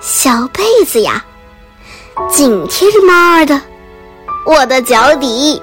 小被子呀紧贴着猫儿的我的脚底。